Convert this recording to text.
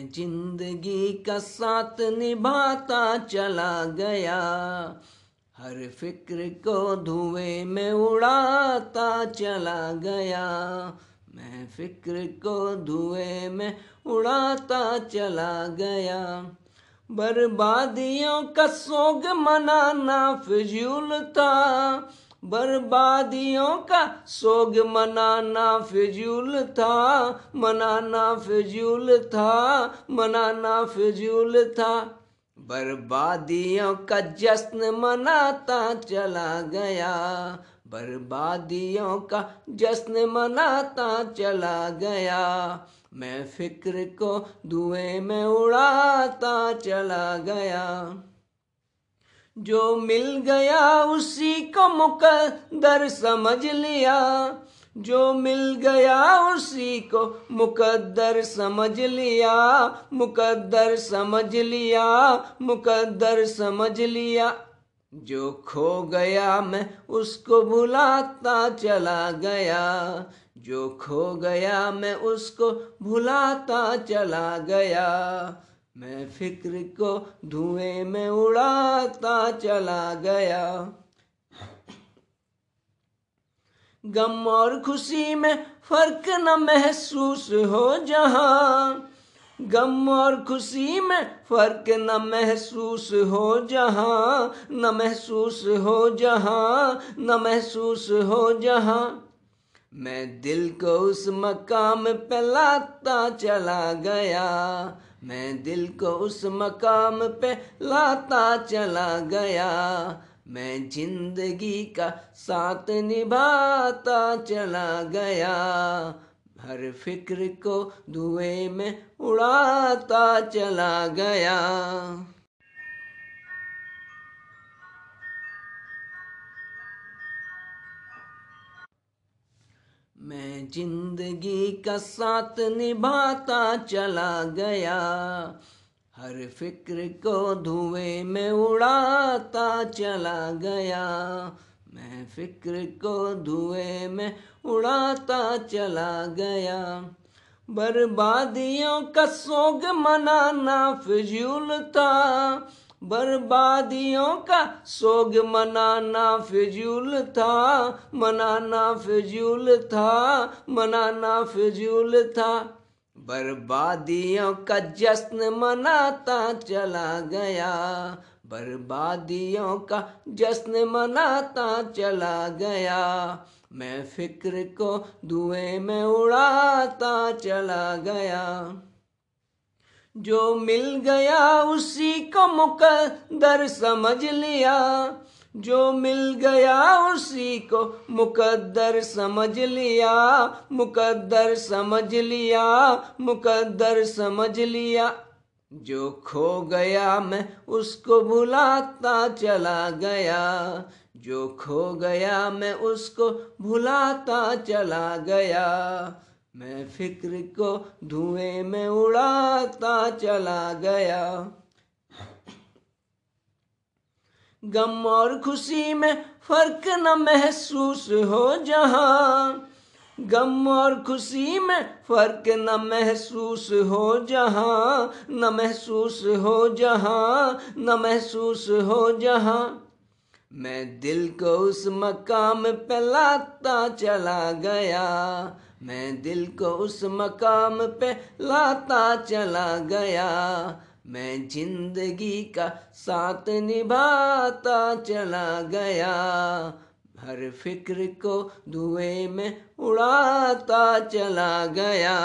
मैं ज़िंदगी का साथ निभाता चला गया। हर फ़िक्र को धुएँ में उड़ाता चला गया। मैं फ़िक्र को धुएँ में उड़ाता चला गया। बर्बादियों का सोग मनाना फिजूल था। बर्बादियों का सोग मनाना फिजूल था, मनाना फिजूल था, मनाना फिजूल था। बर्बादियों का जश्न मनाता चला गया, बर्बादियों का जश्न मनाता चला गया। मैं फ़िक्र को धुएँ में उड़ाता चला गया। जो मिल गया उसी को मुकद्दर समझ लिया। जो मिल गया उसी को मुकद्दर समझ लिया, मुकद्दर समझ लिया, मुकद्दर समझ लिया। जो खो गया मैं उसको भुलाता चला गया। जो खो गया मैं उसको भुलाता चला गया। मैं फ़िक्र को धुएँ में उड़ाता चला गया। गम और खुशी में फ़र्क न महसूस हो जहाँ। गम और खुशी में फ़र्क न महसूस हो जहाँ। न महसूस हो जहाँ, न महसूस हो जहाँ। मैं दिल को उस मकाम पे लाता चला गया। मैं दिल को उस मकाम पे लाता चला गया। मैं ज़िंदगी का साथ निभाता चला गया। हर फ़िक्र को धुएँ में उड़ाता चला गया। मैं ज़िंदगी का साथ निभाता चला गया। हर फ़िक्र को धुएँ में उड़ाता चला गया। मैं फ़िक्र को धुएँ में उड़ाता चला गया। बर्बादियों का सोग मनाना फिजूल था। बर्बादियों का सोग मनाना फिजूल था, मनाना फिजूल था, मनाना फिजूल था। बर्बादियों का जश्न मनाता चला गया, बर्बादियों का जश्न मनाता चला गया। मैं फ़िक्र को धुएँ में उड़ाता चला गया। जो मिल गया उसी को मुकद्दर समझ लिया। जो मिल गया उसी को मुकद्दर समझ लिया। मुकद्दर समझ लिया, मुकद्दर समझ लिया। जो खो गया मैं उसको भुलाता चला गया। जो खो गया मैं उसको भुलाता चला गया। मैं फ़िक्र को धुएँ में उड़ाता चला गया। गम और खुशी में फ़र्क न महसूस हो जहाँ। गम और खुशी में फ़र्क न महसूस हो जहाँ। न महसूस हो जहाँ, न महसूस हो जहाँ। मैं दिल को उस मकाम पे लाता चला गया। मैं दिल को उस मकाम पे लाता चला गया। मैं ज़िंदगी का साथ निभाता चला गया। हर फ़िक्र को धुएँ में उड़ाता चला गया।